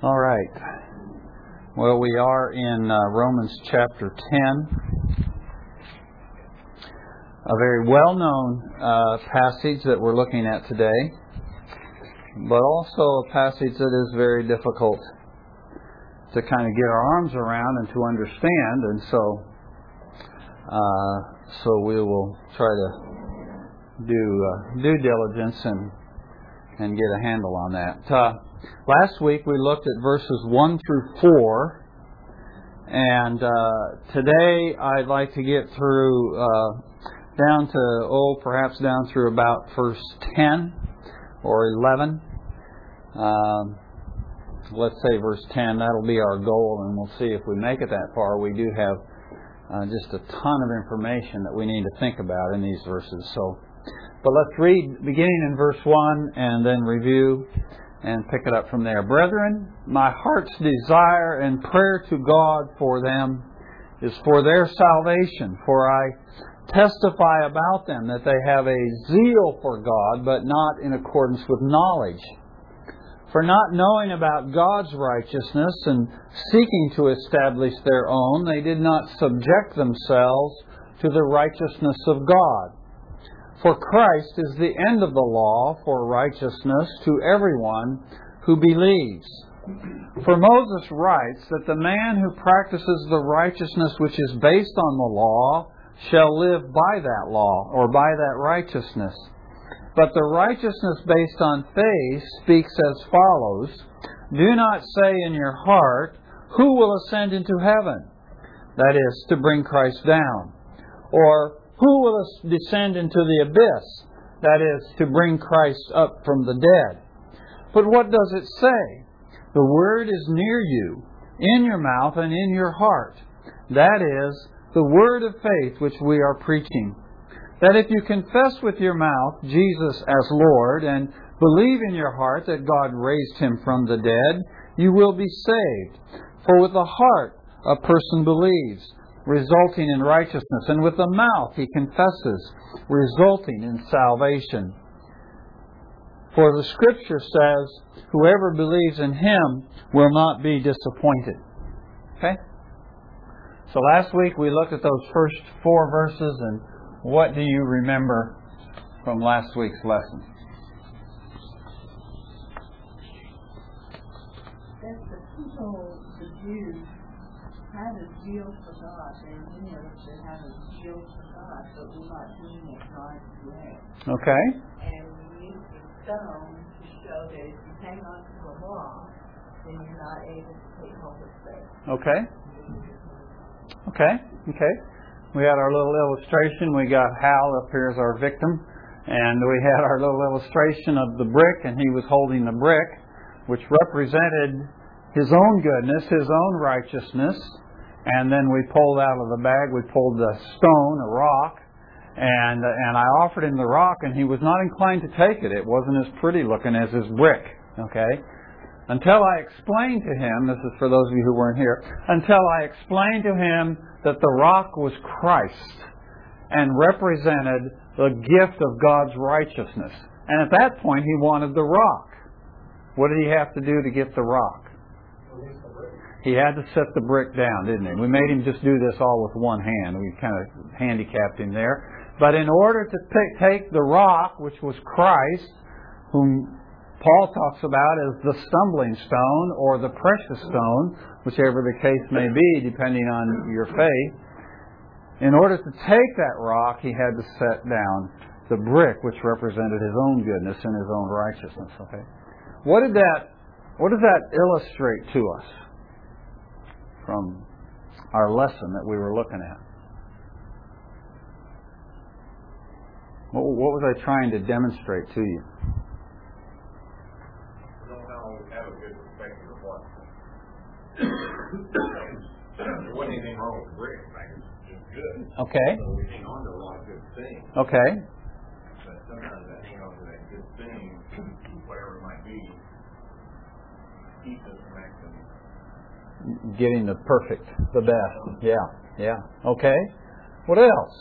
All right. Well, we are in uh, Romans chapter 10, a very well known uh, passage that we're looking at today, but also a passage that is very difficult to kind of get our arms around and to understand, and so uh, so we will try to do uh, due diligence and and get a handle on that. Last week we looked at verses 1 through 4, and uh, today I'd like to get through uh, down to, oh, perhaps down through about verse 10 or 11. Um, let's say verse 10, that'll be our goal, and we'll see if we make it that far. We do have uh, just a ton of information that we need to think about in these verses. So but let's read beginning in verse 1 and then review and pick it up from there. Brethren, my heart's desire and prayer to God for them is for their salvation, for I testify about them that they have a zeal for God, but not in accordance with knowledge. For not knowing about God's righteousness and seeking to establish their own, they did not subject themselves to the righteousness of God. For Christ is the end of the law for righteousness to everyone who believes. For Moses writes that the man who practices the righteousness which is based on the law shall live by that law, or by that righteousness. But the righteousness based on faith speaks as follows Do not say in your heart, Who will ascend into heaven? That is, to bring Christ down. Or, who will descend into the abyss? That is, to bring Christ up from the dead. But what does it say? The word is near you, in your mouth and in your heart. That is, the word of faith which we are preaching. That if you confess with your mouth Jesus as Lord and believe in your heart that God raised him from the dead, you will be saved. For with the heart a person believes resulting in righteousness, and with the mouth he confesses, resulting in salvation. For the Scripture says, Whoever believes in him will not be disappointed. Okay? So last week we looked at those first four verses, and what do you remember from last week's lesson? The people, the Jews, had a zeal for God. They knew they had a zeal for God, but were not doing it God's way. Okay. And we used the stone to show that if you hang on to the law, then you're not able to take hold of faith. Okay. Okay. Okay. We had our little illustration. We got Hal up here as our victim. And we had our little illustration of the brick, and he was holding the brick, which represented his own goodness, his own righteousness, and then we pulled out of the bag, we pulled a stone, a rock, and and I offered him the rock, and he was not inclined to take it. It wasn't as pretty looking as his brick. Okay, until I explained to him, this is for those of you who weren't here, until I explained to him that the rock was Christ and represented the gift of God's righteousness. And at that point, he wanted the rock. What did he have to do to get the rock? He had to set the brick down, didn't he? We made him just do this all with one hand. We kind of handicapped him there. But in order to pick, take the rock, which was Christ, whom Paul talks about as the stumbling stone or the precious stone, whichever the case may be, depending on your faith, in order to take that rock, he had to set down the brick, which represented his own goodness and his own righteousness. Okay, what did that? What does that illustrate to us? From our lesson that we were looking at. What, what was I trying to demonstrate to you? there wasn't anything wrong with the brick. It's good. Okay. So we hang on to a lot of good things. Okay. But sometimes that hang on to that good thing, whatever it might be, keeps us from actually getting the perfect, the best. Yeah, yeah. Okay. What else?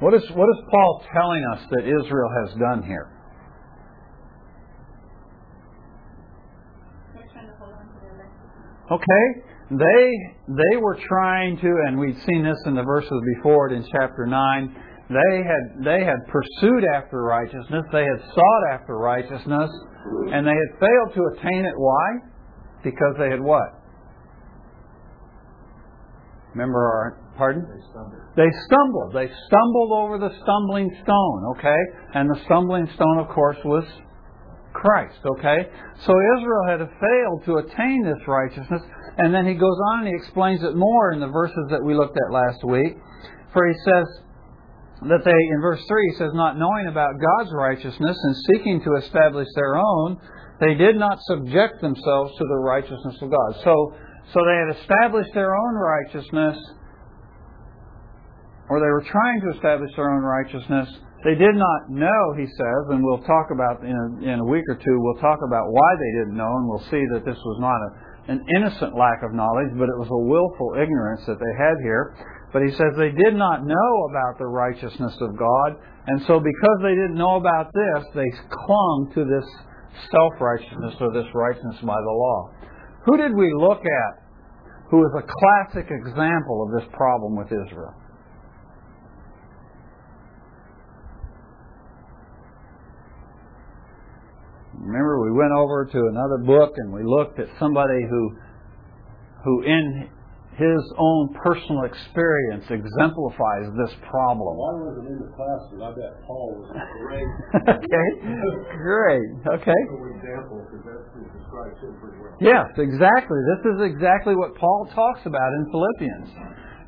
What is what is Paul telling us that Israel has done here? trying to hold on to their legacy. Okay? They they were trying to and we've seen this in the verses before it in chapter 9. They had they had pursued after righteousness, they had sought after righteousness, and they had failed to attain it. Why? Because they had what? Remember our pardon? They stumbled. They stumbled. They stumbled over the stumbling stone, okay? And the stumbling stone, of course, was Christ, okay? So Israel had failed to attain this righteousness, and then he goes on and he explains it more in the verses that we looked at last week. For he says that they, in verse 3, he says, Not knowing about God's righteousness and seeking to establish their own, they did not subject themselves to the righteousness of God. So, so they had established their own righteousness, or they were trying to establish their own righteousness. They did not know, he says, and we'll talk about in a, in a week or two, we'll talk about why they didn't know, and we'll see that this was not a, an innocent lack of knowledge, but it was a willful ignorance that they had here. But he says they did not know about the righteousness of God, and so because they didn't know about this, they clung to this self righteousness or this righteousness by the law. Who did we look at who is a classic example of this problem with Israel? Remember, we went over to another book and we looked at somebody who, who in his own personal experience exemplifies this problem. Well, I wasn't in the class, but I bet Paul was great. okay, great. Okay. Example, because that describes him pretty well. Yes, exactly. This is exactly what Paul talks about in Philippians.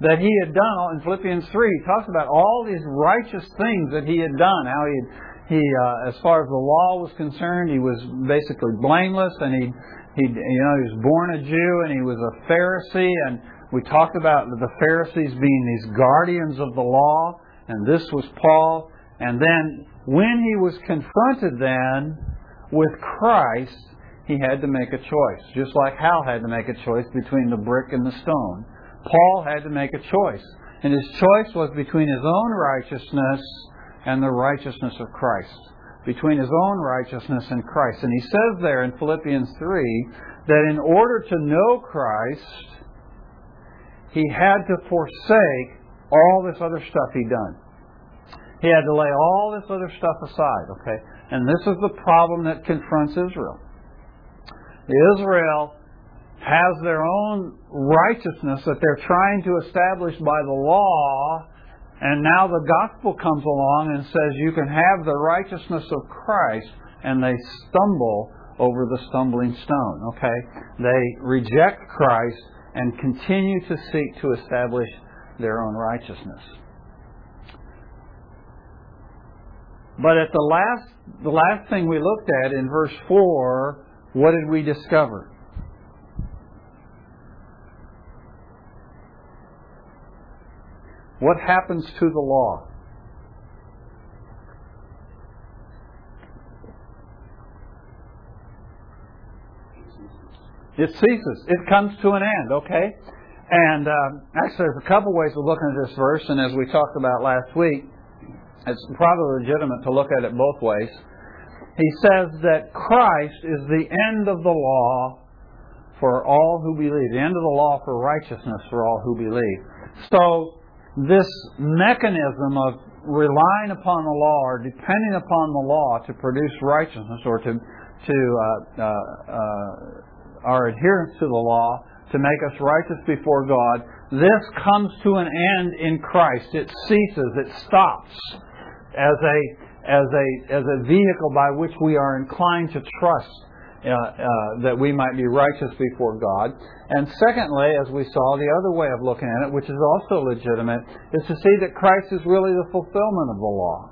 That he had done in Philippians three. He talks about all these righteous things that he had done. How he he, uh, as far as the law was concerned, he was basically blameless, and he, he, you know, he was born a Jew, and he was a Pharisee, and we talked about the Pharisees being these guardians of the law, and this was Paul. And then, when he was confronted then with Christ, he had to make a choice, just like Hal had to make a choice between the brick and the stone. Paul had to make a choice, and his choice was between his own righteousness and the righteousness of Christ, between his own righteousness and Christ. And he says there in Philippians 3 that in order to know Christ, he had to forsake all this other stuff he'd done. He had to lay all this other stuff aside, okay? And this is the problem that confronts Israel. Israel has their own righteousness that they're trying to establish by the law, and now the gospel comes along and says you can have the righteousness of Christ, and they stumble over the stumbling stone. Okay? They reject Christ and continue to seek to establish their own righteousness. But at the last the last thing we looked at in verse 4, what did we discover? What happens to the law? It ceases. It comes to an end, okay? And um, actually, there's a couple ways of looking at this verse, and as we talked about last week, it's probably legitimate to look at it both ways. He says that Christ is the end of the law for all who believe, the end of the law for righteousness for all who believe. So, this mechanism of relying upon the law or depending upon the law to produce righteousness or to to uh, uh, uh, our adherence to the law to make us righteous before God, this comes to an end in Christ. It ceases. It stops as a as a as a vehicle by which we are inclined to trust uh, uh, that we might be righteous before God. And secondly, as we saw, the other way of looking at it, which is also legitimate, is to see that Christ is really the fulfillment of the law.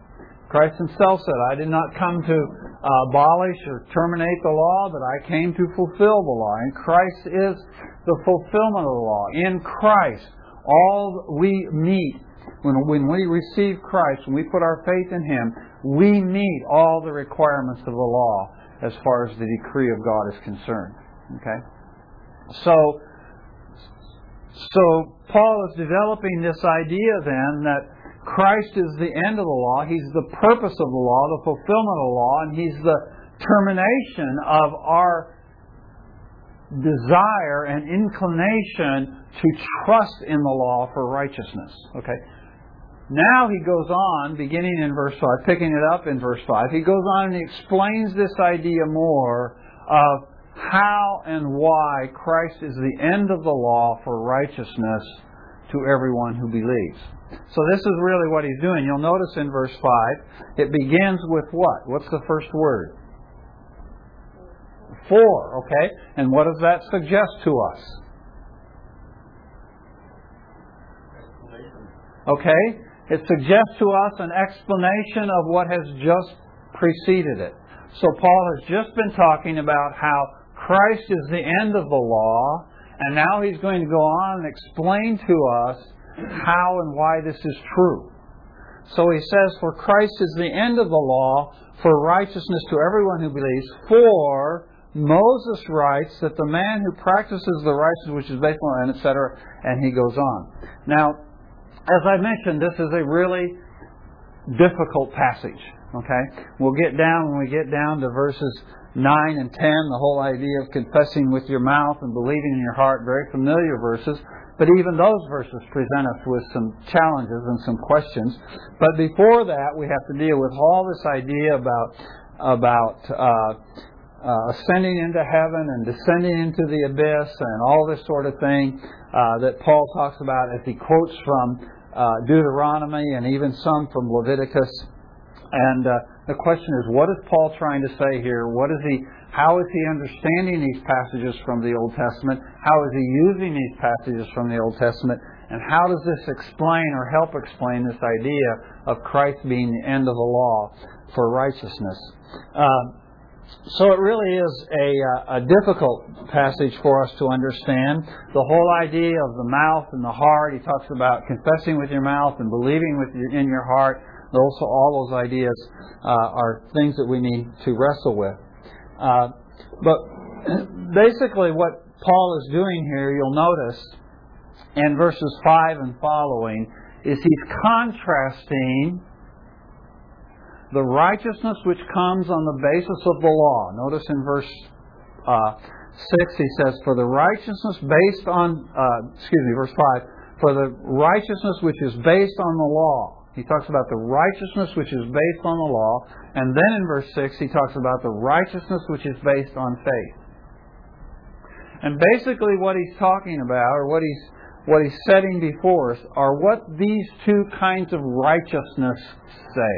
Christ himself said, I did not come to uh, abolish or terminate the law, but I came to fulfill the law. And Christ is the fulfillment of the law. In Christ, all we meet, when, when we receive Christ, when we put our faith in Him, we meet all the requirements of the law as far as the decree of God is concerned. Okay? So, so Paul is developing this idea then that Christ is the end of the law, He's the purpose of the law, the fulfillment of the law, and He's the termination of our desire and inclination to trust in the law for righteousness. Okay? Now he goes on, beginning in verse 5, picking it up in verse 5, he goes on and explains this idea more of how and why Christ is the end of the law for righteousness to everyone who believes. So this is really what he's doing. You'll notice in verse 5, it begins with what? What's the first word? For, okay? And what does that suggest to us? Okay? It suggests to us an explanation of what has just preceded it. So Paul has just been talking about how Christ is the end of the law, and now he's going to go on and explain to us how and why this is true. So he says, For Christ is the end of the law for righteousness to everyone who believes. For Moses writes that the man who practices the righteousness which is based on, etc., and he goes on. Now, as I mentioned, this is a really difficult passage. Okay? We'll get down when we get down to verses 9 and 10, the whole idea of confessing with your mouth and believing in your heart, very familiar verses. But even those verses present us with some challenges and some questions. But before that, we have to deal with all this idea about about uh, uh, ascending into heaven and descending into the abyss and all this sort of thing uh, that Paul talks about as he quotes from uh, Deuteronomy and even some from Leviticus. And uh, the question is, what is Paul trying to say here? What is he? How is he understanding these passages from the Old Testament? How is he using these passages from the Old Testament? And how does this explain or help explain this idea of Christ being the end of the law for righteousness? Uh, so it really is a, uh, a, difficult passage for us to understand. The whole idea of the mouth and the heart, he talks about confessing with your mouth and believing with your, in your heart. Also, all those ideas uh, are things that we need to wrestle with. Uh, but basically, what Paul is doing here, you'll notice in verses 5 and following, is he's contrasting the righteousness which comes on the basis of the law. Notice in verse uh, 6 he says, For the righteousness based on, uh, excuse me, verse 5, for the righteousness which is based on the law. He talks about the righteousness which is based on the law. And then in verse 6 he talks about the righteousness which is based on faith. And basically what he's talking about, or what he's what he's setting before us, are what these two kinds of righteousness say.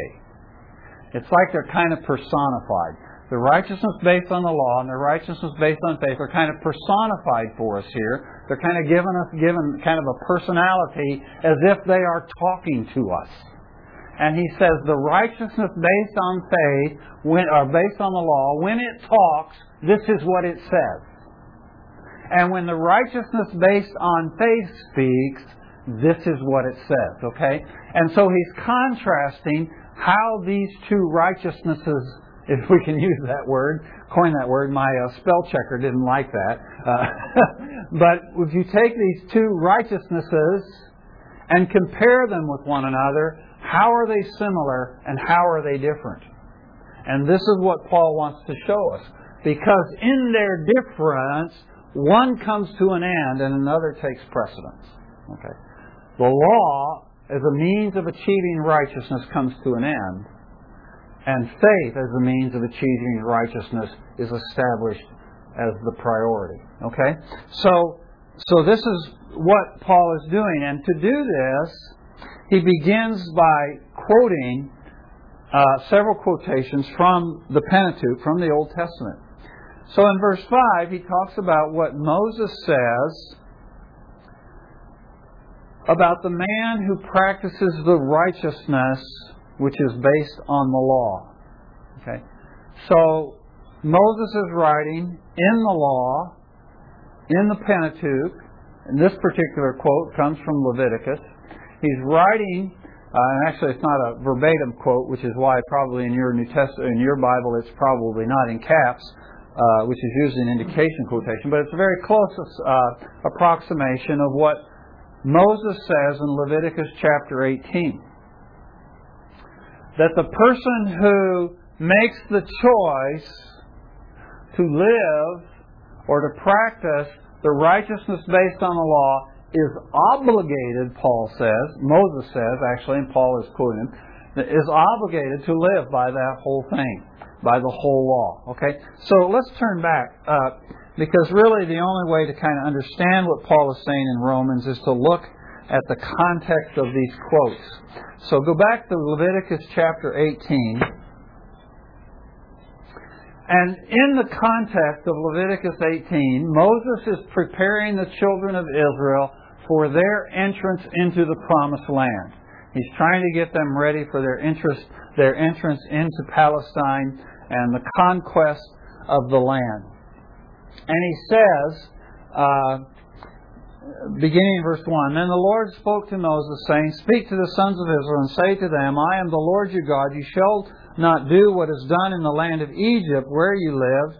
It's like they're kind of personified. The righteousness based on the law and the righteousness based on faith are kind of personified for us here. They're kind of given us given kind of a personality as if they are talking to us. And he says the righteousness based on faith, when, or based on the law, when it talks, this is what it says. And when the righteousness based on faith speaks, this is what it says, okay? And so he's contrasting how these two righteousnesses, if we can use that word, coin that word, my uh, spell checker didn't like that. Uh, but if you take these two righteousnesses and compare them with one another, how are they similar and how are they different? And this is what Paul wants to show us. Because in their difference, one comes to an end and another takes precedence. Okay. The law as a means of achieving righteousness comes to an end, and faith as a means of achieving righteousness is established as the priority. Okay? So, so this is what Paul is doing. And to do this, he begins by quoting uh, several quotations from the Pentateuch, from the Old Testament. So in verse 5, he talks about what Moses says about the man who practices the righteousness which is based on the law. Okay? So Moses is writing in the law, in the Pentateuch, and this particular quote comes from Leviticus. He's writing, uh, and actually it's not a verbatim quote, which is why probably in your New Testament, in your Bible, it's probably not in caps, uh, which is usually an indication quotation, but it's a very close uh, approximation of what Moses says in Leviticus chapter 18 that the person who makes the choice to live or to practice the righteousness based on the law is obligated, Paul says, Moses says, actually, and Paul is quoting him, is obligated to live by that whole thing, by the whole law. Okay? So let's turn back, uh, because really the only way to kind of understand what Paul is saying in Romans is to look at the context of these quotes. So go back to Leviticus chapter 18. And in the context of Leviticus 18, Moses is preparing the children of Israel for their entrance into the promised land. He's trying to get them ready for their interest, their entrance into Palestine and the conquest of the land. And he says, uh, beginning in verse 1 Then the Lord spoke to Moses, saying, Speak to the sons of Israel, and say to them, I am the Lord your God. You shall not do what is done in the land of Egypt, where you live,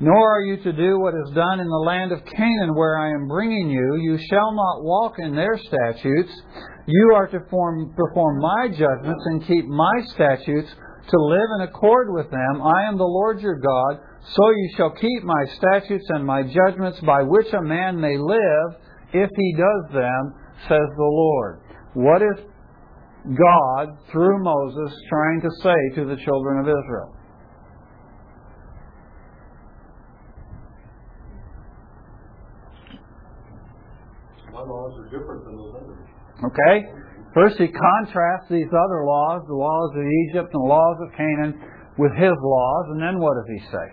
nor are you to do what is done in the land of Canaan, where I am bringing you. You shall not walk in their statutes. You are to form, perform my judgments and keep my statutes, to live in accord with them. I am the Lord your God. So you shall keep my statutes and my judgments, by which a man may live if he does them, says the Lord. What is God, through Moses, trying to say to the children of Israel? My laws are different than those others. Okay? First, he contrasts these other laws, the laws of Egypt and the laws of Canaan, with his laws, and then what does he say?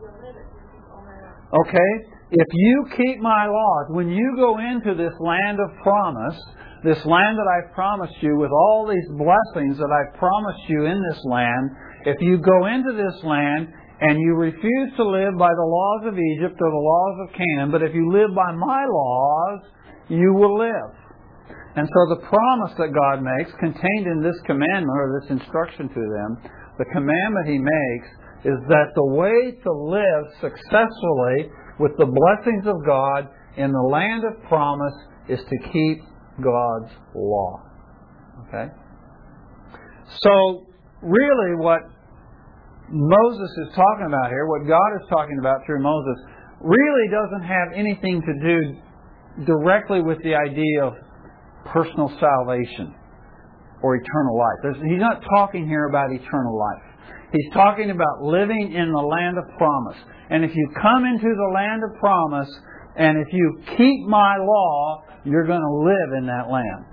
You'll live it if you keep all my laws. Okay? If you keep my laws, when you go into this land of promise, this land that I've promised you with all these blessings that I've promised you in this land, if you go into this land and you refuse to live by the laws of Egypt or the laws of Canaan, but if you live by my laws, you will live. And so the promise that God makes, contained in this commandment or this instruction to them, the commandment He makes is that the way to live successfully with the blessings of God in the land of promise is to keep God's law. Okay? So, really, what Moses is talking about here, what God is talking about through Moses, really doesn't have anything to do directly with the idea of personal salvation or eternal life. There's, he's not talking here about eternal life. He's talking about living in the land of promise. And if you come into the land of promise, and if you keep my law, you're going to live in that land.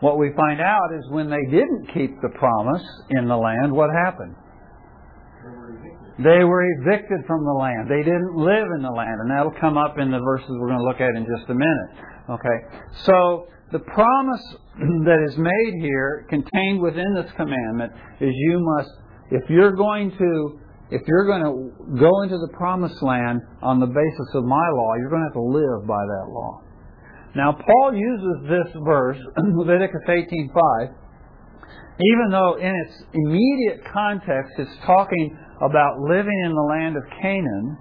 What we find out is when they didn't keep the promise in the land, what happened? They were evicted from the land. They didn't live in the land. And that'll come up in the verses we're going to look at in just a minute. Okay. So, the promise that is made here, contained within this commandment, is you must, if you're going to, if you're going to go into the promised land on the basis of my law, you're going to have to live by that law. Now, Paul uses this verse, Leviticus 18:5, even though in its immediate context it's talking about living in the land of Canaan,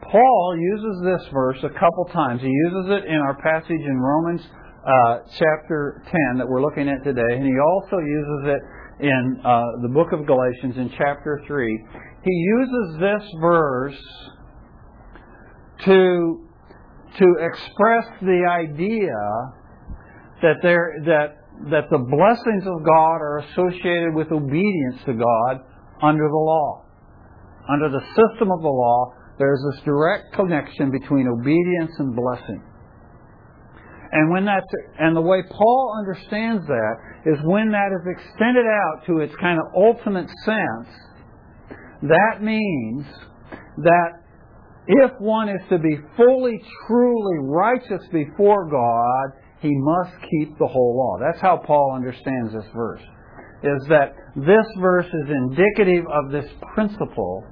Paul uses this verse a couple times. He uses it in our passage in Romans uh, chapter 10 that we're looking at today, and he also uses it in uh, the book of Galatians in chapter 3. He uses this verse to, to express the idea that, there, that, that the blessings of God are associated with obedience to God under the law. Under the system of the law, there's this direct connection between obedience and blessing. And when that's and the way Paul understands that is when that is extended out to its kind of ultimate sense, that means that if one is to be fully, truly righteous before God, he must keep the whole law. That's how Paul understands this verse. Is that this verse is indicative of this principle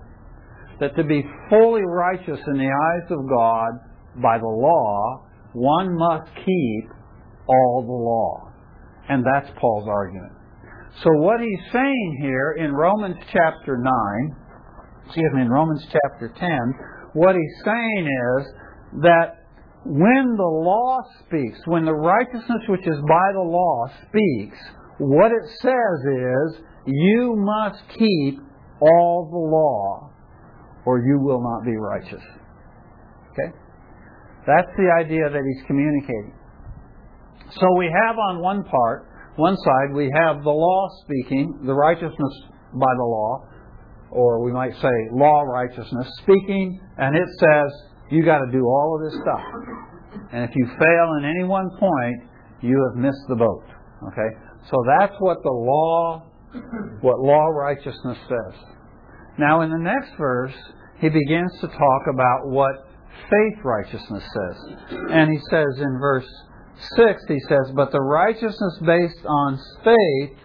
that to be fully righteous in the eyes of God by the law, one must keep all the law. And that's Paul's argument. So what he's saying here in Romans chapter 9, excuse me, in Romans chapter 10, what he's saying is that when the law speaks, when the righteousness which is by the law speaks, what it says is, you must keep all the law or you will not be righteous. Okay? That's the idea that he's communicating. So we have on one part, one side, we have the law speaking, the righteousness by the law, or we might say law righteousness speaking, and it says you got to do all of this stuff. And if you fail in any one point, you have missed the boat. Okay? So that's what the law, what law righteousness says. Now in the next verse, he begins to talk about what faith righteousness says. And he says in verse 6, he says, But the righteousness based on faith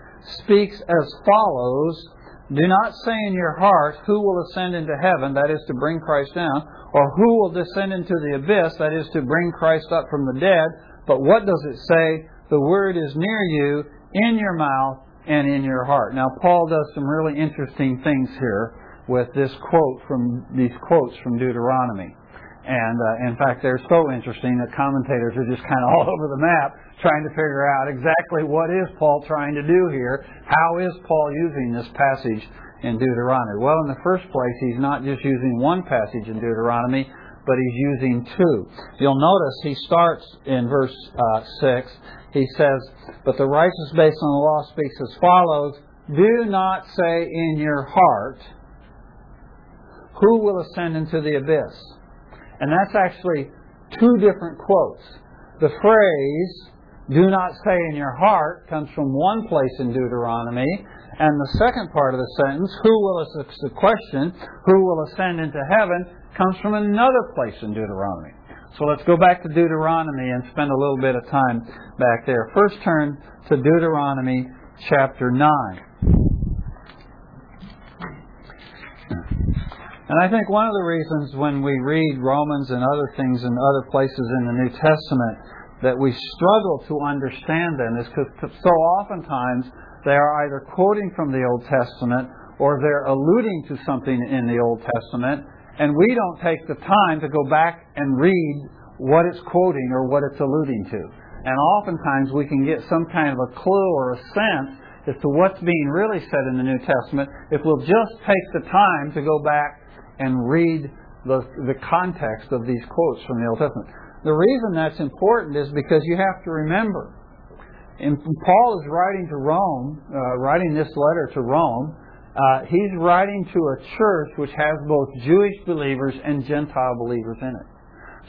speaks as follows Do not say in your heart, Who will ascend into heaven, that is to bring Christ down, or who will descend into the abyss, that is to bring Christ up from the dead. But what does it say? The word is near you, in your mouth, and in your heart. Now, Paul does some really interesting things here with this quote from these quotes from Deuteronomy. And uh, in fact, they're so interesting that commentators are just kind of all over the map trying to figure out exactly what is Paul trying to do here. How is Paul using this passage in Deuteronomy? Well, in the first place, he's not just using one passage in Deuteronomy, but he's using two. You'll notice he starts in verse uh, 6. He says, But the righteous based on the law speaks as follows Do not say in your heart, Who will ascend into the abyss? And that's actually two different quotes. The phrase, do not say in your heart, comes from one place in Deuteronomy, and the second part of the sentence, who will, it's the question, who will ascend into heaven, comes from another place in Deuteronomy. So let's go back to Deuteronomy and spend a little bit of time back there. First turn to Deuteronomy chapter 9. And I think one of the reasons when we read Romans and other things in other places in the New Testament that we struggle to understand them is because so oftentimes they are either quoting from the Old Testament or they're alluding to something in the Old Testament, and we don't take the time to go back and read what it's quoting or what it's alluding to. And oftentimes we can get some kind of a clue or a sense as to what's being really said in the New Testament if we'll just take the time to go back and read the, the context of these quotes from the Old Testament. The reason that's important is because you have to remember, and Paul is writing to Rome, uh, writing this letter to Rome, uh, he's writing to a church which has both Jewish believers and Gentile believers in it.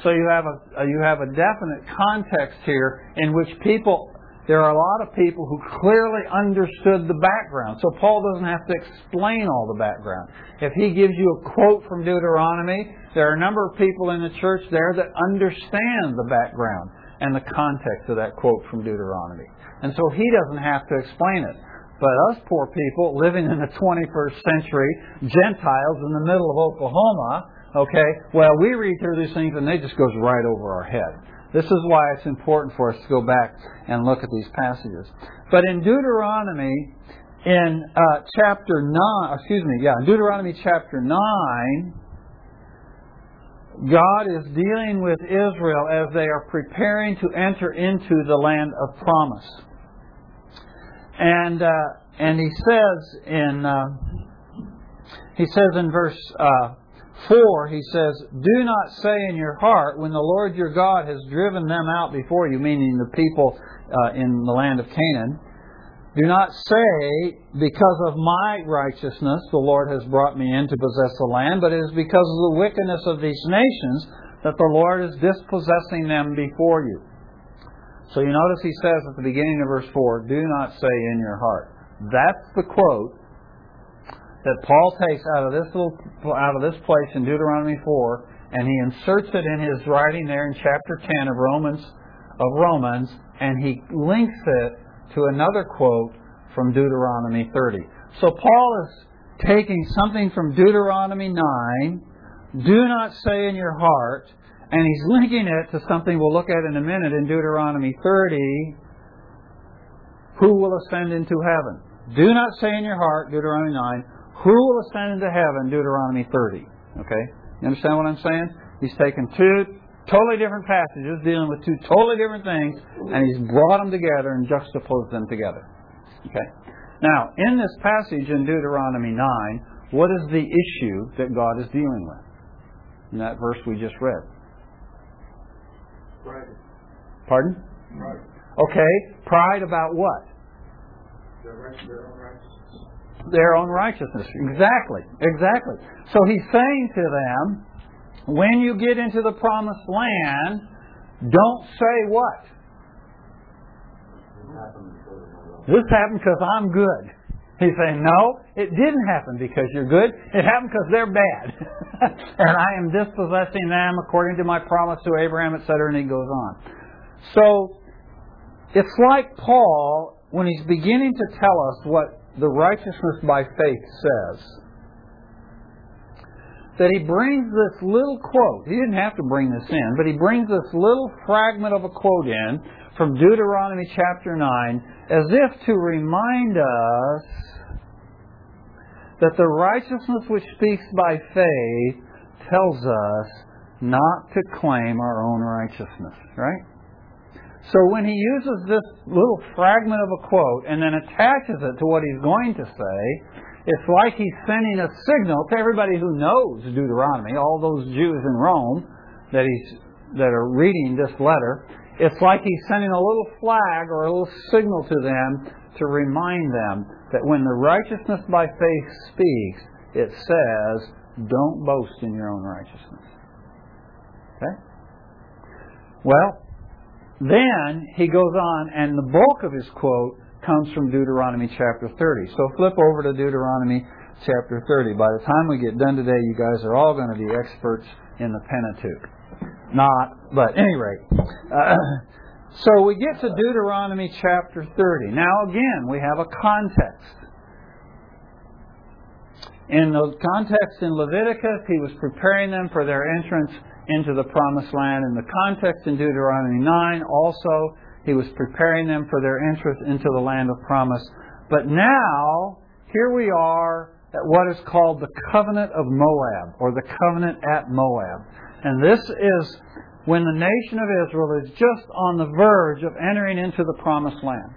So you have a you have a definite context here in which people there are a lot of people who clearly understood the background. So Paul doesn't have to explain all the background. If he gives you a quote from Deuteronomy, there are a number of people in the church there that understand the background and the context of that quote from Deuteronomy. And so he doesn't have to explain it. But us poor people living in the 21st century, Gentiles in the middle of Oklahoma, okay, well, we read through these things and they just goes right over our head. This is why it's important for us to go back and look at these passages. But in Deuteronomy, in uh, chapter 9, excuse me, yeah, in Deuteronomy chapter 9, God is dealing with Israel as they are preparing to enter into the land of promise. And, uh, and he says in, uh, he says in verse 4, he says, Do not say in your heart, when the Lord your God has driven them out before you, meaning the people uh, in the land of Canaan, do not say, Because of my righteousness the Lord has brought me in to possess the land, but it is because of the wickedness of these nations that the Lord is dispossessing them before you. So you notice he says at the beginning of verse 4, Do not say in your heart. That's the quote that Paul takes out of this little out of this place in Deuteronomy 4 and he inserts it in his writing there in chapter 10 of Romans of Romans and he links it to another quote from Deuteronomy 30. So Paul is taking something from Deuteronomy 9, do not say in your heart, and he's linking it to something we'll look at in a minute in Deuteronomy 30, who will ascend into heaven. Do not say in your heart, Deuteronomy 9, who will ascend into heaven? Deuteronomy 30. Okay? You understand what I'm saying? He's taken two totally different passages dealing with two totally different things, and he's brought them together and juxtaposed them together. Okay? Now, in this passage in Deuteronomy 9, what is the issue that God is dealing with? In that verse we just read. Right. Pardon? Right. Okay, pride about what? Their right, their own righteousness. Their own righteousness. Exactly, exactly. So he's saying to them, when you get into the promised land, don't say what? This happened because I'm good. He's saying, no, it didn't happen because you're good. It happened because they're bad. and I am dispossessing them according to my promise to Abraham, etc. And he goes on. So, it's like Paul, when he's beginning to tell us what the righteousness by faith says, that he brings this little quote. He didn't have to bring this in, but he brings this little fragment of a quote in from Deuteronomy chapter 9 as if to remind us that the righteousness which speaks by faith tells us not to claim our own righteousness, right? So when he uses this little fragment of a quote and then attaches it to what he's going to say, it's like he's sending a signal to everybody who knows Deuteronomy, all those Jews in Rome that he's that are reading this letter. It's like he's sending a little flag or a little signal to them to remind them that when the righteousness by faith speaks, it says, don't boast in your own righteousness. Okay? Well, then he goes on, and the bulk of his quote comes from Deuteronomy chapter 30. So flip over to Deuteronomy chapter 30. By the time we get done today, you guys are all going to be experts in the Pentateuch. Not, but at any rate. Uh, so we get to Deuteronomy chapter 30. Now, again, we have a context. In the context in Leviticus, he was preparing them for their entrance into the promised land. In the context in Deuteronomy 9, also, he was preparing them for their entrance into the land of promise. But now, here we are at what is called the covenant of Moab, or the covenant at Moab. And this is when the nation of Israel is just on the verge of entering into the promised land.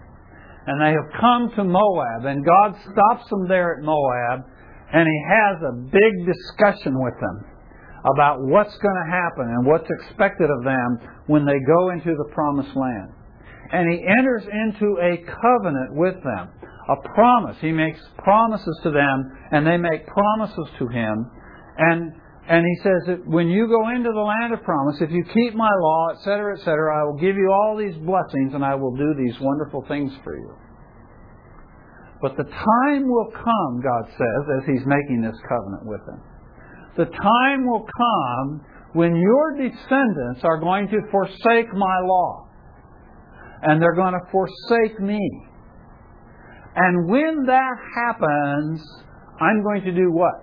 And they have come to Moab, and God stops them there at Moab, and He has a big discussion with them about what's going to happen and what's expected of them when they go into the promised land. And He enters into a covenant with them, a promise. He makes promises to them, and they make promises to Him. And and he says that when you go into the land of promise, if you keep my law, etc., etc., I will give you all these blessings and I will do these wonderful things for you. But the time will come, God says, as he's making this covenant with them. The time will come when your descendants are going to forsake my law. And they're going to forsake me. And when that happens, I'm going to do what?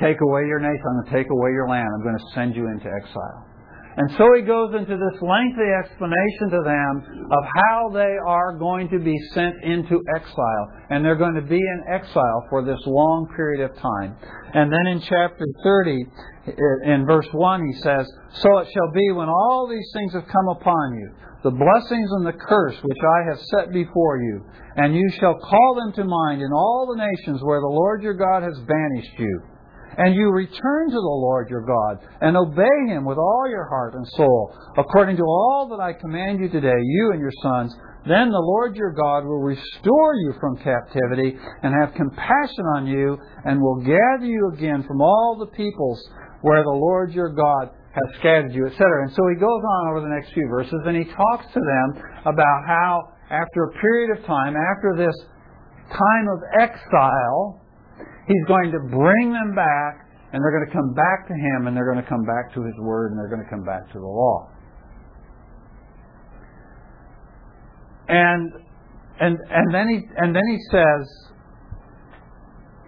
Take away your nation. To take away your land. I'm going to send you into exile. And so he goes into this lengthy explanation to them of how they are going to be sent into exile. And they're going to be in exile for this long period of time. And then in chapter 30, in verse 1, he says, So it shall be when all these things have come upon you, the blessings and the curse which I have set before you, and you shall call them to mind in all the nations where the Lord your God has banished you and you return to the Lord your God and obey him with all your heart and soul, according to all that I command you today, you and your sons, then the Lord your God will restore you from captivity and have compassion on you and will gather you again from all the peoples where the Lord your God has scattered you, etc. And so he goes on over the next few verses and he talks to them about how after a period of time, after this time of exile, He's going to bring them back, and they're going to come back to Him, and they're going to come back to His Word, and they're going to come back to the law. And and and then he and then he says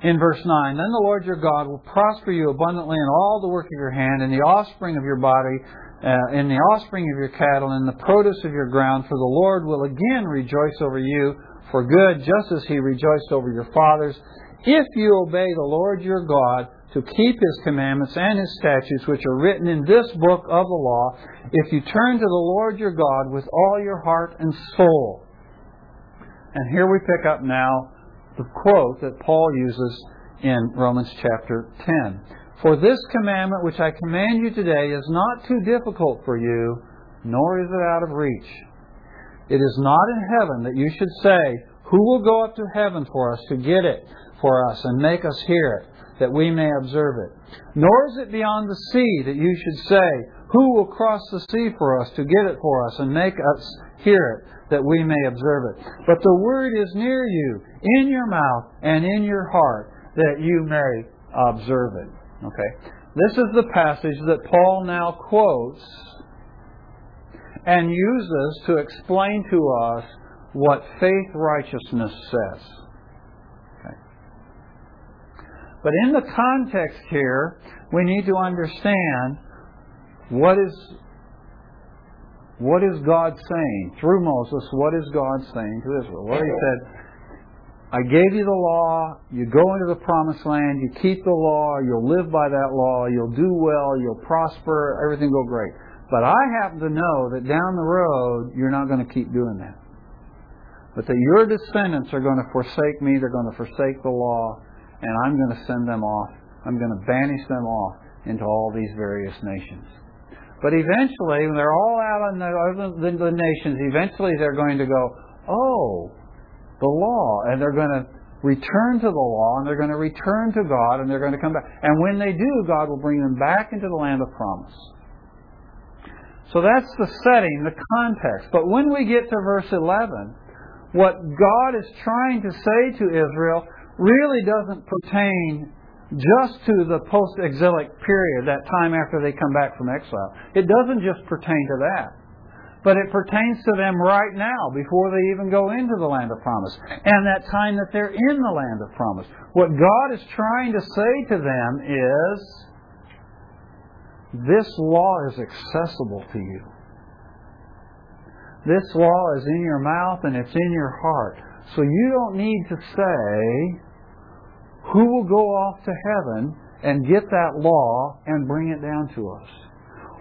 in verse nine, then the Lord your God will prosper you abundantly in all the work of your hand, in the offspring of your body, uh, in the offspring of your cattle, in the produce of your ground. For the Lord will again rejoice over you for good, just as He rejoiced over your fathers if you obey the Lord your God to keep his commandments and his statutes which are written in this book of the law, if you turn to the Lord your God with all your heart and soul. And here we pick up now the quote that Paul uses in Romans chapter 10. For this commandment which I command you today is not too difficult for you, nor is it out of reach. It is not in heaven that you should say, Who will go up to heaven for us to get it for us and make us hear it, that we may observe it? Nor is it beyond the sea that you should say, Who will cross the sea for us to get it for us and make us hear it, that we may observe it? But the word is near you, in your mouth and in your heart, that you may observe it. Okay? This is the passage that Paul now quotes and uses to explain to us what faith righteousness says. But in the context here, we need to understand what is what is God saying through Moses? What is God saying to Israel? Well, He said, I gave you the law, you go into the promised land, you keep the law, you'll live by that law, you'll do well, you'll prosper, everything will go great. But I happen to know that down the road, you're not going to keep doing that. But that your descendants are going to forsake me, they're going to forsake the law, and I'm going to send them off. I'm going to banish them off into all these various nations. But eventually, when they're all out in the, the nations, eventually they're going to go, oh, the law, and they're going to return to the law, and they're going to return to God, and they're going to come back. And when they do, God will bring them back into the land of promise. So that's the setting, the context. But when we get to verse 11, what God is trying to say to Israel really doesn't pertain just to the post exilic period, that time after they come back from exile. It doesn't just pertain to that. But it pertains to them right now, before they even go into the land of promise, and that time that they're in the land of promise. What God is trying to say to them is this law is accessible to you. This law is in your mouth and it's in your heart. So you don't need to say, Who will go off to heaven and get that law and bring it down to us?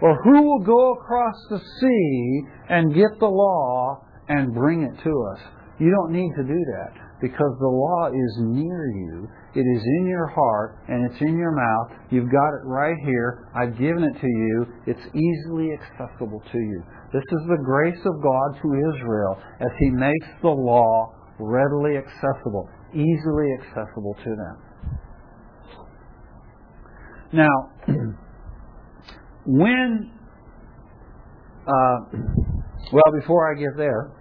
Or who will go across the sea and get the law and bring it to us? You don't need to do that because the law is near you. It is in your heart and it's in your mouth. You've got it right here. I've given it to you. It's easily accessible to you. This is the grace of God to Israel as He makes the law readily accessible, easily accessible to them. Now, when, uh, well, before I get there,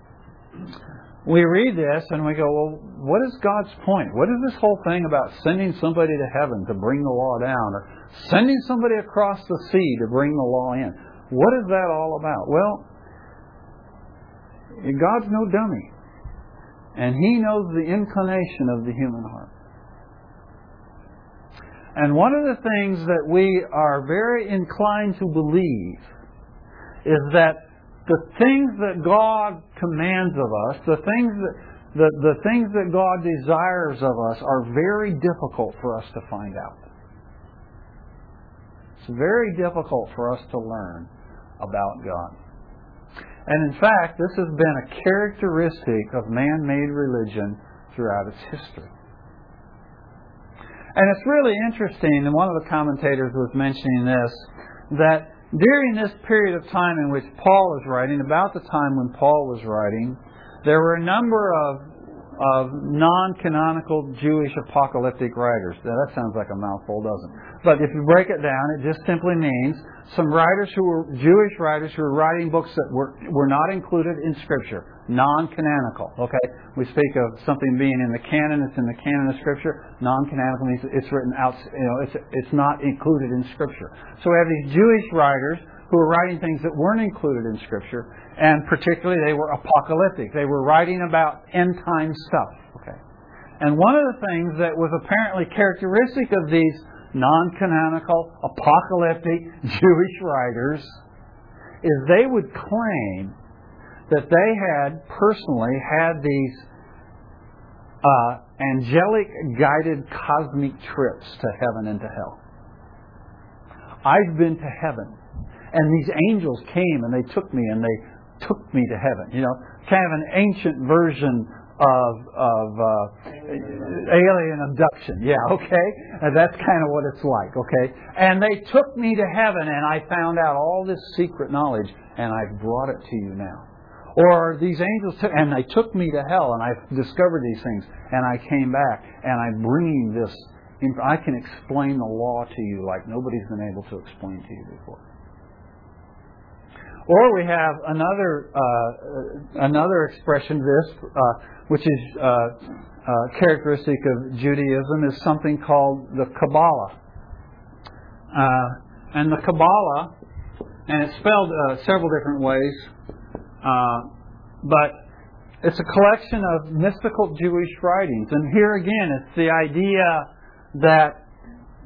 we read this and we go, well, what is God's point? What is this whole thing about sending somebody to heaven to bring the law down or sending somebody across the sea to bring the law in? What is that all about? Well, God's no dummy. And He knows the inclination of the human heart. And one of the things that we are very inclined to believe is that the things that God commands of us, the things that the, the things that God desires of us are very difficult for us to find out. It's very difficult for us to learn about God. And in fact, this has been a characteristic of man made religion throughout its history. And it's really interesting, and one of the commentators was mentioning this, that during this period of time in which Paul is writing, about the time when Paul was writing, there were a number of of non-canonical Jewish apocalyptic writers. Now, that sounds like a mouthful, doesn't it? But if you break it down, it just simply means some writers who were Jewish writers who were writing books that were were not included in Scripture, non-canonical. Okay, we speak of something being in the canon; it's in the canon of Scripture. Non-canonical means it's written out. You know, it's it's not included in Scripture. So we have these Jewish writers who were writing things that weren't included in Scripture, and particularly they were apocalyptic. They were writing about end time stuff. Okay. And one of the things that was apparently characteristic of these non canonical, apocalyptic Jewish writers is they would claim that they had personally had these uh, angelic guided cosmic trips to heaven and to hell. I've been to heaven, and these angels came and they took me and they took me to heaven. You know, kind of an ancient version of of uh, alien abduction. Yeah, okay, and that's kind of what it's like. Okay, and they took me to heaven, and I found out all this secret knowledge, and I've brought it to you now. Or these angels took, and they took me to hell, and I discovered these things, and I came back, and I'm bringing this. I can explain the law to you like nobody's been able to explain to you before. Or we have another uh, another expression of this, uh, which is uh, uh characteristic of Judaism, is something called the Kabbalah. Uh, and the Kabbalah, and it's spelled uh, several different ways. But it's a collection of mystical Jewish writings. And here again, it's the idea that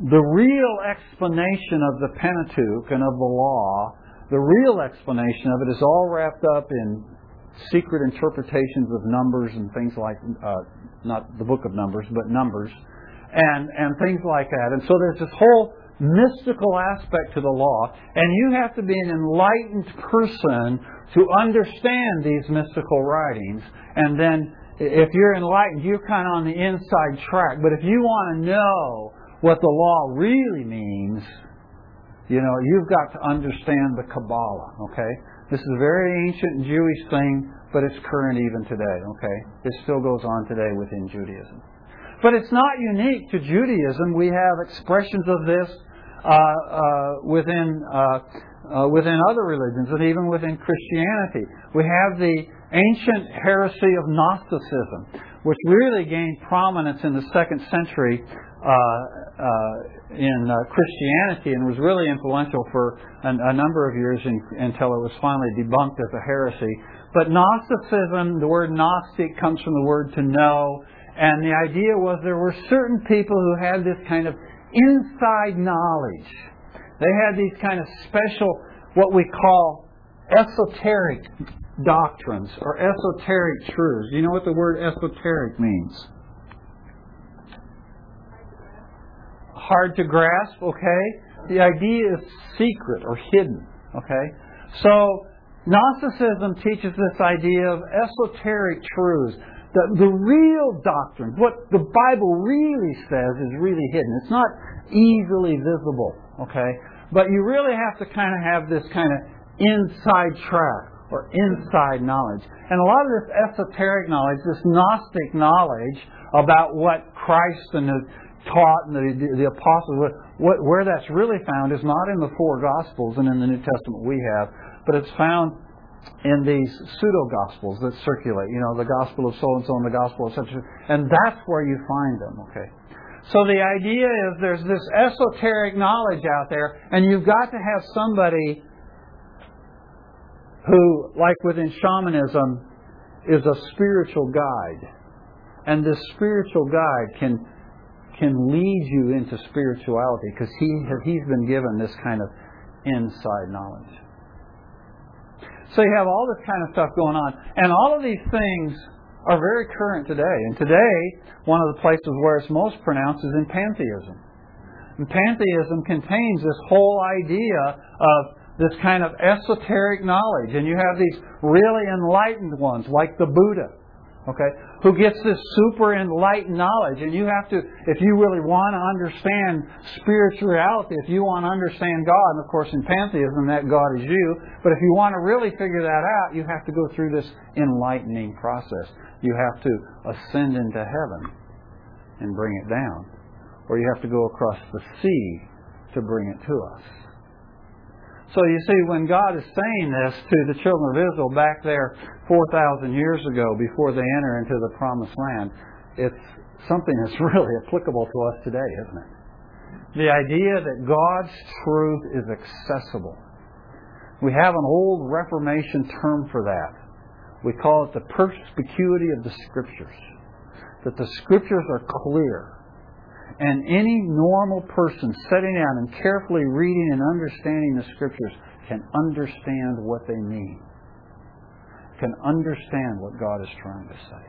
the real explanation of the Pentateuch and of the law, the real explanation of it is all wrapped up in secret interpretations of numbers and things like, uh, not the book of Numbers, but Numbers, and, and things like that. And so there's this whole mystical aspect to the law, and you have to be an enlightened person to understand these mystical writings. And then, if you're enlightened, you're kind of on the inside track. But if you want to know what the law really means, you know, you've got to understand the Kabbalah, okay? This is a very ancient Jewish thing, but it's current even today, okay? It still goes on today within Judaism. But it's not unique to Judaism. We have expressions of this uh, uh, within uh, within other religions and even within Christianity. We have the ancient heresy of Gnosticism, which really gained prominence in the second century Uh, in uh, Christianity and was really influential for a, a number of years in, until it was finally debunked as a heresy. But Gnosticism, the word Gnostic comes from the word to know, and the idea was there were certain people who had this kind of inside knowledge. They had these kind of special, what we call esoteric doctrines or esoteric truths. You know what the word esoteric means? Hard to grasp, okay? The idea is secret or hidden, okay? So, Gnosticism teaches this idea of esoteric truths the, the real doctrine, what the Bible really says, is really hidden. It's not easily visible, okay? But you really have to kind of have this kind of inside track or inside knowledge. And a lot of this esoteric knowledge, this Gnostic knowledge about what Christ and the taught and the, the apostles, what, where that's really found is not in the four Gospels and in the New Testament we have, but it's found in these pseudo gospels that circulate. You know, the gospel of so and so and the gospel of such, and that's where you find them. Okay. So the idea is there's this esoteric knowledge out there, and you've got to have somebody who, like within shamanism, is a spiritual guide, and this spiritual guide can can lead you into spirituality because he he's been given this kind of inside knowledge. So you have all this kind of stuff going on. And all of these things are very current today. And today, one of the places where it's most pronounced is in pantheism. And pantheism contains this whole idea of this kind of esoteric knowledge. And you have these really enlightened ones, like the Buddha, okay, who gets this super enlightened knowledge. And you have to, if you really want to understand spirituality, if you want to understand God, and of course in pantheism that God is you, but if you want to really figure that out, you have to go through this enlightening process. You have to ascend into heaven and bring it down. Or you have to go across the sea to bring it to us. So you see, when God is saying this to the children of Israel back there 4,000 years ago before they enter into the promised land, it's something that's really applicable to us today, isn't it? The idea that God's truth is accessible. We have an old Reformation term for that. We call it the perspicuity of the Scriptures. That the Scriptures are clear and any normal person sitting down and carefully reading and understanding the Scriptures can understand what they mean, can understand what God is trying to say.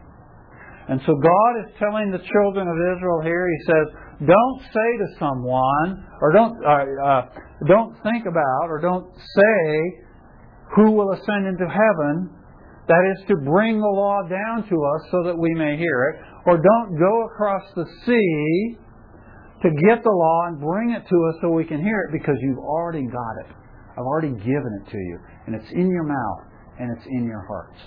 And so God is telling the children of Israel here, He says, don't say to someone, or don't, uh, uh, don't think about, or don't say, who will ascend into heaven, that is to bring the law down to us so that we may hear it, or don't go across the sea to get the law and bring it to us so we can hear it because you've already got it. I've already given it to you, and it's in your mouth and it's in your hearts.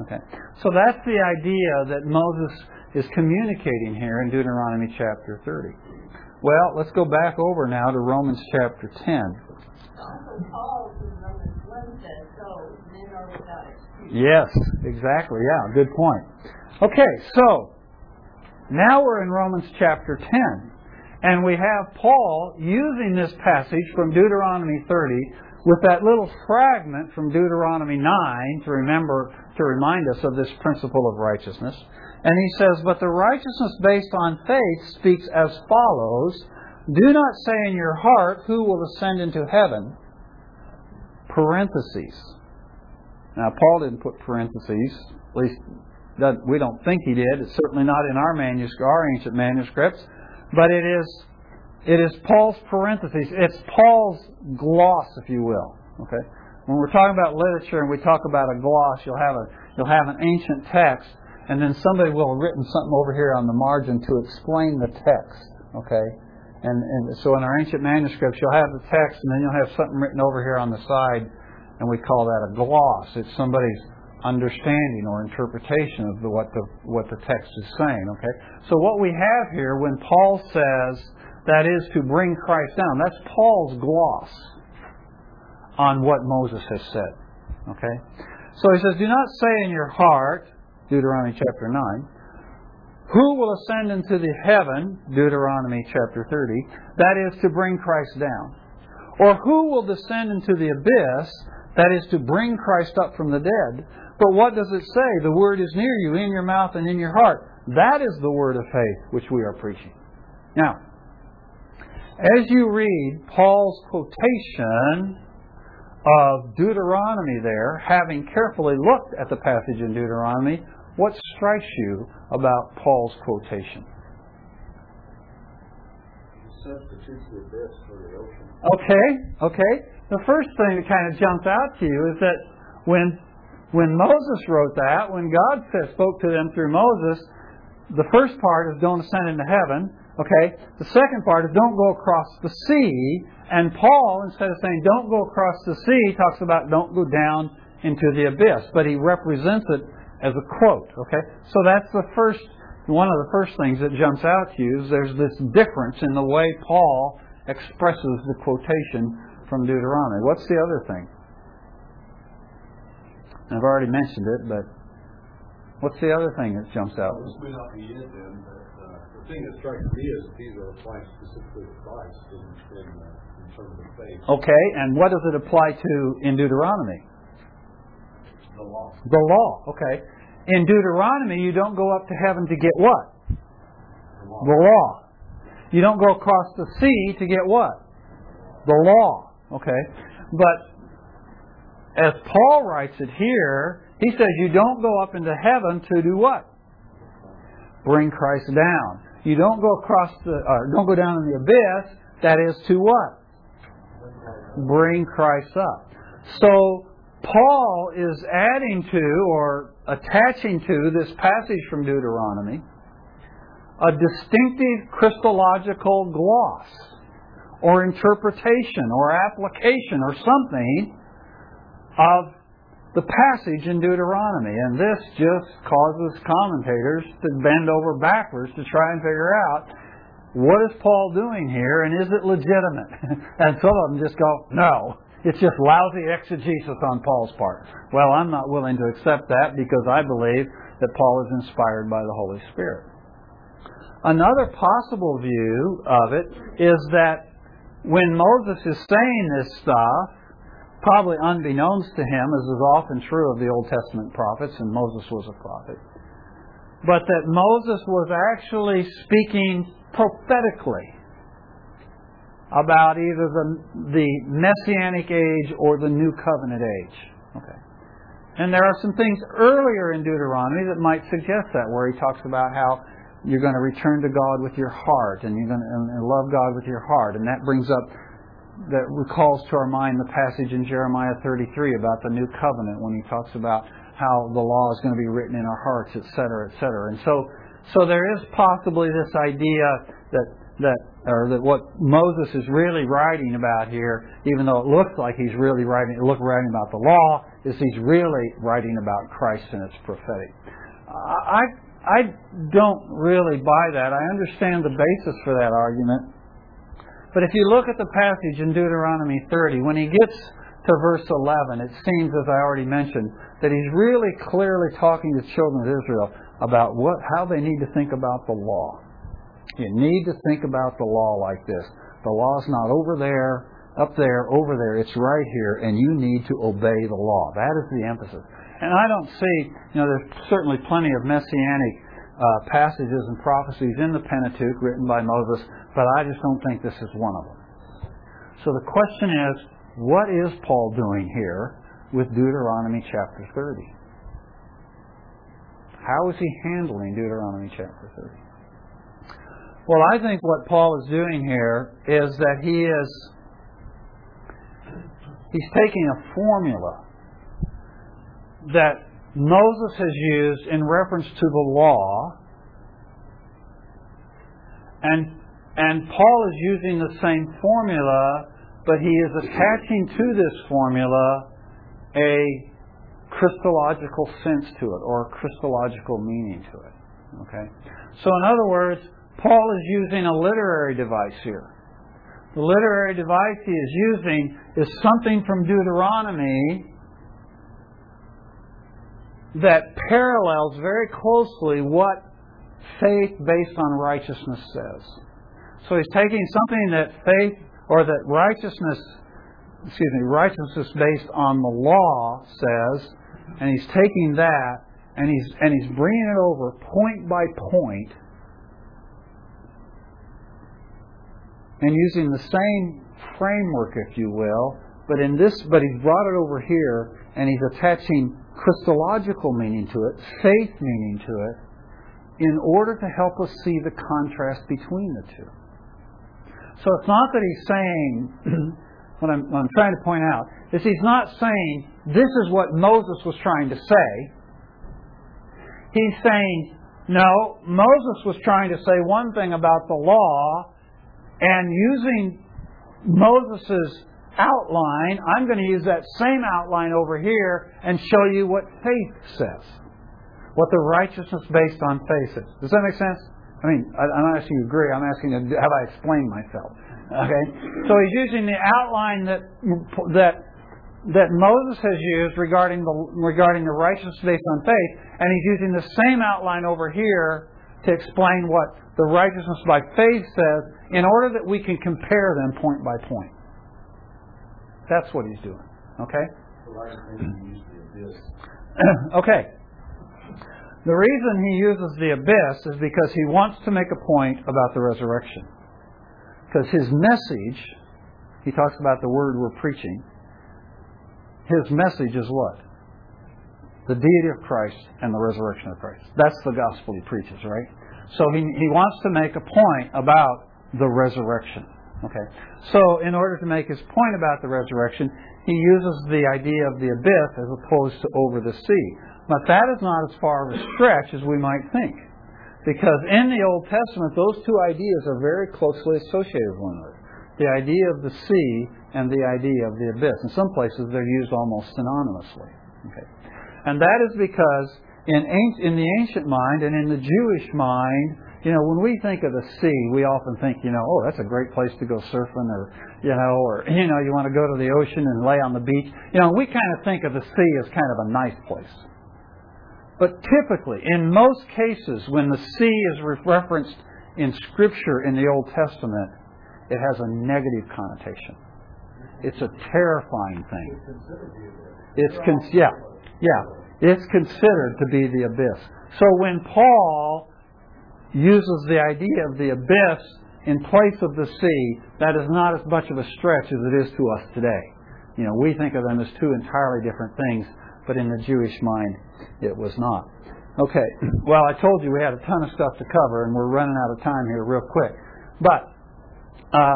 Okay. So that's the idea that Moses is communicating here in Deuteronomy chapter 30. Well, let's go back over now to Romans chapter 10. Also, Paul in Romans 1 says, so men are without excuse. Yes, exactly. Yeah, good point. Okay, so now we're in Romans chapter 10. And we have Paul using this passage from Deuteronomy 30 with that little fragment from Deuteronomy 9 to remember to remind us of this principle of righteousness. And he says, But the righteousness based on faith speaks as follows Do not say in your heart, Who will ascend into heaven? Parentheses. Now, Paul didn't put parentheses, at least we don't think he did. It's certainly not in our manuscript, our ancient manuscripts, but it is it is Paul's parentheses. It's Paul's gloss, if you will. Okay. When we're talking about literature and we talk about a gloss, you'll have a you'll have an ancient text, and then somebody will have written something over here on the margin to explain the text. Okay. And, and so in our ancient manuscripts, you'll have the text, and then you'll have something written over here on the side, and we call that a gloss. It's somebody's understanding or interpretation of the, what the what the text is saying. Okay. So what we have here, when Paul says that is to bring Christ down, that's Paul's gloss on what Moses has said. Okay. So he says, "Do not say in your heart," Deuteronomy chapter nine. Who will ascend into the heaven, Deuteronomy chapter 30, that is to bring Christ down? Or who will descend into the abyss, that is to bring Christ up from the dead? But what does it say? The word is near you, in your mouth and in your heart. That is the word of faith which we are preaching. Now, as you read Paul's quotation of Deuteronomy there, having carefully looked at the passage in Deuteronomy, what strikes you about Paul's quotation? Substitutes the abyss for the ocean. Okay, okay. The first thing that kind of jumps out to you is that when when Moses wrote that, when God spoke to them through Moses, the first part is don't ascend into heaven. Okay. The second part is don't go across the sea. And Paul, instead of saying don't go across the sea, talks about don't go down into the abyss. But he represents it as a quote. Okay. So that's the first one of the first things that jumps out to you is there's this difference in the way Paul expresses the quotation from Deuteronomy. What's the other thing? I've already mentioned it, but what's the other thing that jumps out? This may not be it then, but uh, the thing that strikes me is that these are applying specifically to Christ in, in, uh, in terms of faith. Okay, and what does it apply to in Deuteronomy? The law. The law. Okay. In Deuteronomy, you don't go up to heaven to get what? The law. The law. You don't go across the sea to get what? The law. Okay. But as Paul writes it here, he says you don't go up into heaven to do what? Bring Christ down. You don't go across the, or don't go down in the abyss. That is to what? Bring Christ up. So Paul is adding to or attaching to this passage from Deuteronomy a distinctive Christological gloss or interpretation or application or something of the passage in Deuteronomy. And this just causes commentators to bend over backwards to try and figure out what is Paul doing here and is it legitimate? and some of them just go, no. It's just lousy exegesis on Paul's part. Well, I'm not willing to accept that because I believe that Paul is inspired by the Holy Spirit. Another possible view of it is that when Moses is saying this stuff, probably unbeknownst to him, as is often true of the Old Testament prophets, and Moses was a prophet, but that Moses was actually speaking prophetically about either the, the Messianic age or the New Covenant age. Okay. And there are some things earlier in Deuteronomy that might suggest that, where he talks about how you're going to return to God with your heart and you're going to love God with your heart. And that brings up, that recalls to our mind the passage in Jeremiah 33 about the new covenant when he talks about how the law is going to be written in our hearts, etc., etc. And so, so there is possibly this idea that that or that what Moses is really writing about here, even though it looks like he's really writing, look writing about the law, is he's really writing about Christ and it's prophetic. I I don't really buy that. I understand the basis for that argument, but if you look at the passage in Deuteronomy 30, when he gets to verse 11, it seems, as I already mentioned, that he's really clearly talking to children of Israel about what how they need to think about the law. You need to think about the law like this. The law's not over there, up there, over there. It's right here, and you need to obey the law. That is the emphasis. And I don't see, you know, there's certainly plenty of messianic uh, passages and prophecies in the Pentateuch written by Moses, but I just don't think this is one of them. So the question is, what is Paul doing here with Deuteronomy chapter 30? How is he handling Deuteronomy chapter 30? Well, I think what Paul is doing here is that he is he's taking a formula that Moses has used in reference to the law and and Paul is using the same formula, but he is attaching to this formula a Christological sense to it or a Christological meaning to it. Okay? So in other words, Paul is using a literary device here. The literary device he is using is something from Deuteronomy that parallels very closely what faith based on righteousness says. So he's taking something that faith or that righteousness, excuse me, righteousness based on the law says, and he's taking that and he's and he's bringing it over point by point and using the same framework, if you will, but in this, but he's brought it over here and he's attaching Christological meaning to it, faith meaning to it, in order to help us see the contrast between the two. So it's not that he's saying, what, I'm, what I'm trying to point out, is he's not saying this is what Moses was trying to say. He's saying, no, Moses was trying to say one thing about the law, and using Moses' outline, I'm going to use that same outline over here and show you what faith says. What the righteousness based on faith is. Does that make sense? I mean, I'm not asking you to agree. I'm asking you, have I explained myself? Okay? So he's using the outline that, that, that Moses has used regarding the, regarding the righteousness based on faith, and he's using the same outline over here to explain what the righteousness by faith says in order that we can compare them point by point. That's what he's doing. Okay? okay. The reason he uses the abyss is because he wants to make a point about the resurrection. Because his message, he talks about the word we're preaching, his message is what? The deity of Christ and the resurrection of Christ. That's the gospel he preaches, right? So he, he wants to make a point about the resurrection. Okay. So in order to make his point about the resurrection, he uses the idea of the abyss as opposed to over the sea. But that is not as far of a stretch as we might think. Because in the Old Testament, those two ideas are very closely associated with one another. The idea of the sea and the idea of the abyss. In some places, they're used almost synonymously. Okay. And that is because in, in the ancient mind and in the Jewish mind, you know, when we think of the sea, we often think, you know, oh, that's a great place to go surfing, or you know, or you know, you want to go to the ocean and lay on the beach. You know, we kind of think of the sea as kind of a nice place. But typically, in most cases, when the sea is referenced in Scripture in the Old Testament, it has a negative connotation. It's a terrifying thing. It's con- yeah, yeah. It's considered to be the abyss. So when Paul uses the idea of the abyss in place of the sea, that is not as much of a stretch as it is to us today. You know, we think of them as two entirely different things, but in the Jewish mind, it was not. Okay, well, I told you we had a ton of stuff to cover, and we're running out of time here real quick. But, uh,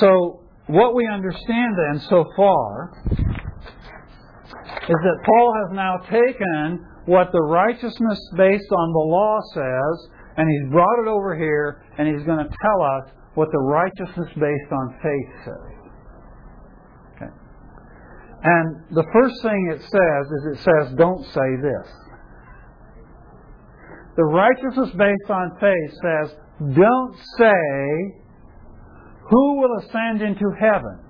so what we understand then so far is that Paul has now taken what the righteousness based on the law says, and he's brought it over here, and he's going to tell us what the righteousness based on faith says. Okay. And the first thing it says is it says, don't say this. The righteousness based on faith says, don't say, who will ascend into heaven?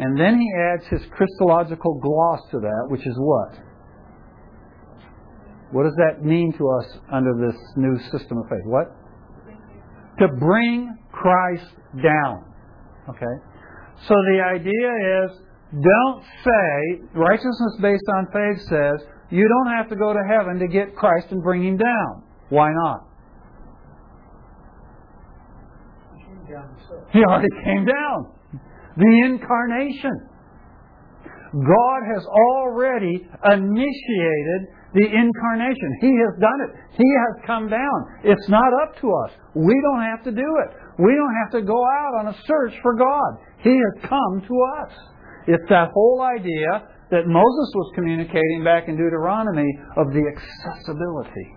And then he adds his Christological gloss to that, which is what? What does that mean to us under this new system of faith? What? To bring Christ down. Okay? So the idea is don't say, righteousness based on faith says, you don't have to go to heaven to get Christ and bring him down. Why not? He already came down. The incarnation. God has already initiated the incarnation. He has done it. He has come down. It's not up to us. We don't have to do it. We don't have to go out on a search for God. He has come to us. It's that whole idea that Moses was communicating back in Deuteronomy of the accessibility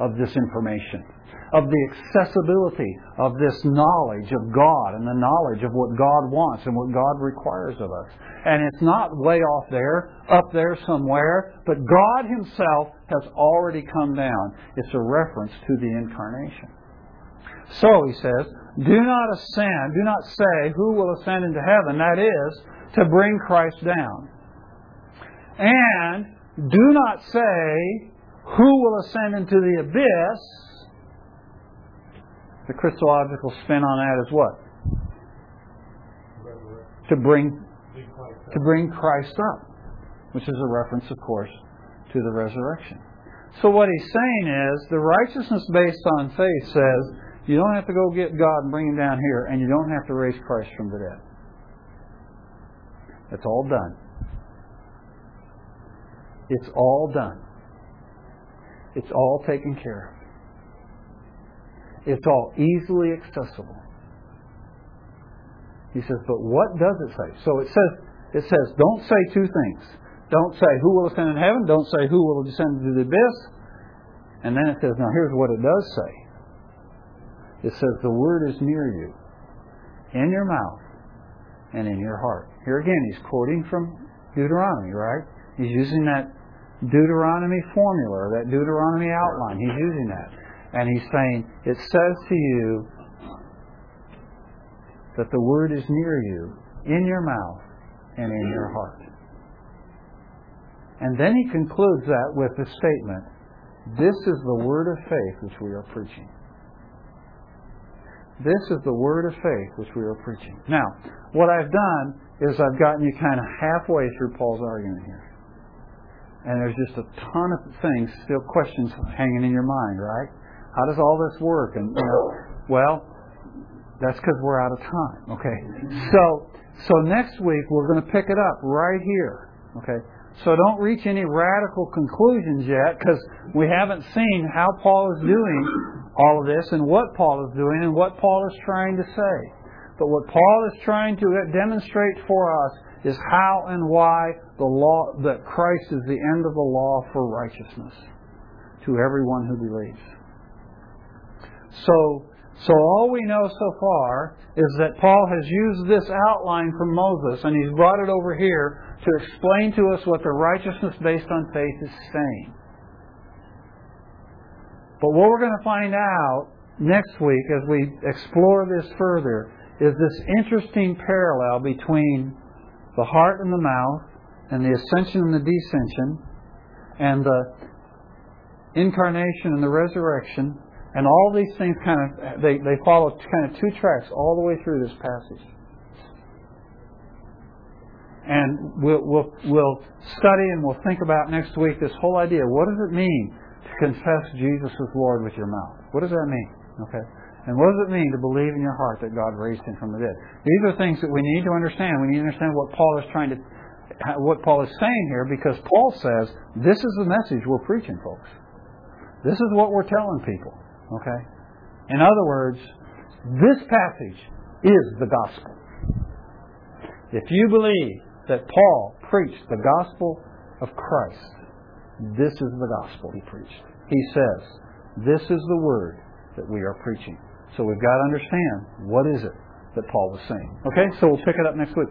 of this information of the accessibility of this knowledge of God and the knowledge of what God wants and what God requires of us. And it's not way off there, up there somewhere, but God Himself has already come down. It's a reference to the incarnation. So he says, do not ascend, do not say who will ascend into heaven, that is, to bring Christ down. And do not say who will ascend into the abyss, the Christological spin on that is what? To bring to bring Christ up, which is a reference, of course, to the resurrection. So what he's saying is the righteousness based on faith says you don't have to go get God and bring him down here, and you don't have to raise Christ from the dead. It's all done. It's all done. It's all taken care of. It's all easily accessible. He says, but what does it say? So it says, it says, don't say two things. Don't say who will ascend in heaven. Don't say who will descend into the abyss. And then it says, now here's what it does say. It says, the word is near you, in your mouth and in your heart. Here again, he's quoting from Deuteronomy, right? He's using that Deuteronomy formula, that Deuteronomy outline. He's using that. And he's saying, It says to you that the word is near you, in your mouth and in your heart. And then he concludes that with the statement, This is the word of faith which we are preaching. This is the word of faith which we are preaching. Now, what I've done is I've gotten you kind of halfway through Paul's argument here. And there's just a ton of things, still questions hanging in your mind, right? How does all this work? And you know, well, that's because we're out of time. Okay. So so next week we're going to pick it up right here. Okay. So don't reach any radical conclusions yet because we haven't seen how Paul is doing all of this and what Paul is doing and what Paul is trying to say. But what Paul is trying to demonstrate for us is how and why the law that Christ is the end of the law for righteousness to everyone who believes. So, so all we know so far is that Paul has used this outline from Moses and he's brought it over here to explain to us what the righteousness based on faith is saying. But what we're going to find out next week as we explore this further is this interesting parallel between the heart and the mouth and the ascension and the descension and the incarnation and the resurrection and all these things kind of they, they follow kind of two tracks all the way through this passage. And we'll, we'll, we'll study and we'll think about next week this whole idea. What does it mean to confess Jesus as Lord with your mouth? What does that mean? Okay. And what does it mean to believe in your heart that God raised him from the dead? These are things that we need to understand. We need to understand what Paul is trying to what Paul is saying here because Paul says this is the message we're preaching, folks. This is what we're telling people. Okay? In other words, this passage is the gospel. If you believe that Paul preached the gospel of Christ, this is the gospel he preached. He says, This is the word that we are preaching. So we've got to understand what is it that Paul was saying. Okay, so we'll pick it up next week.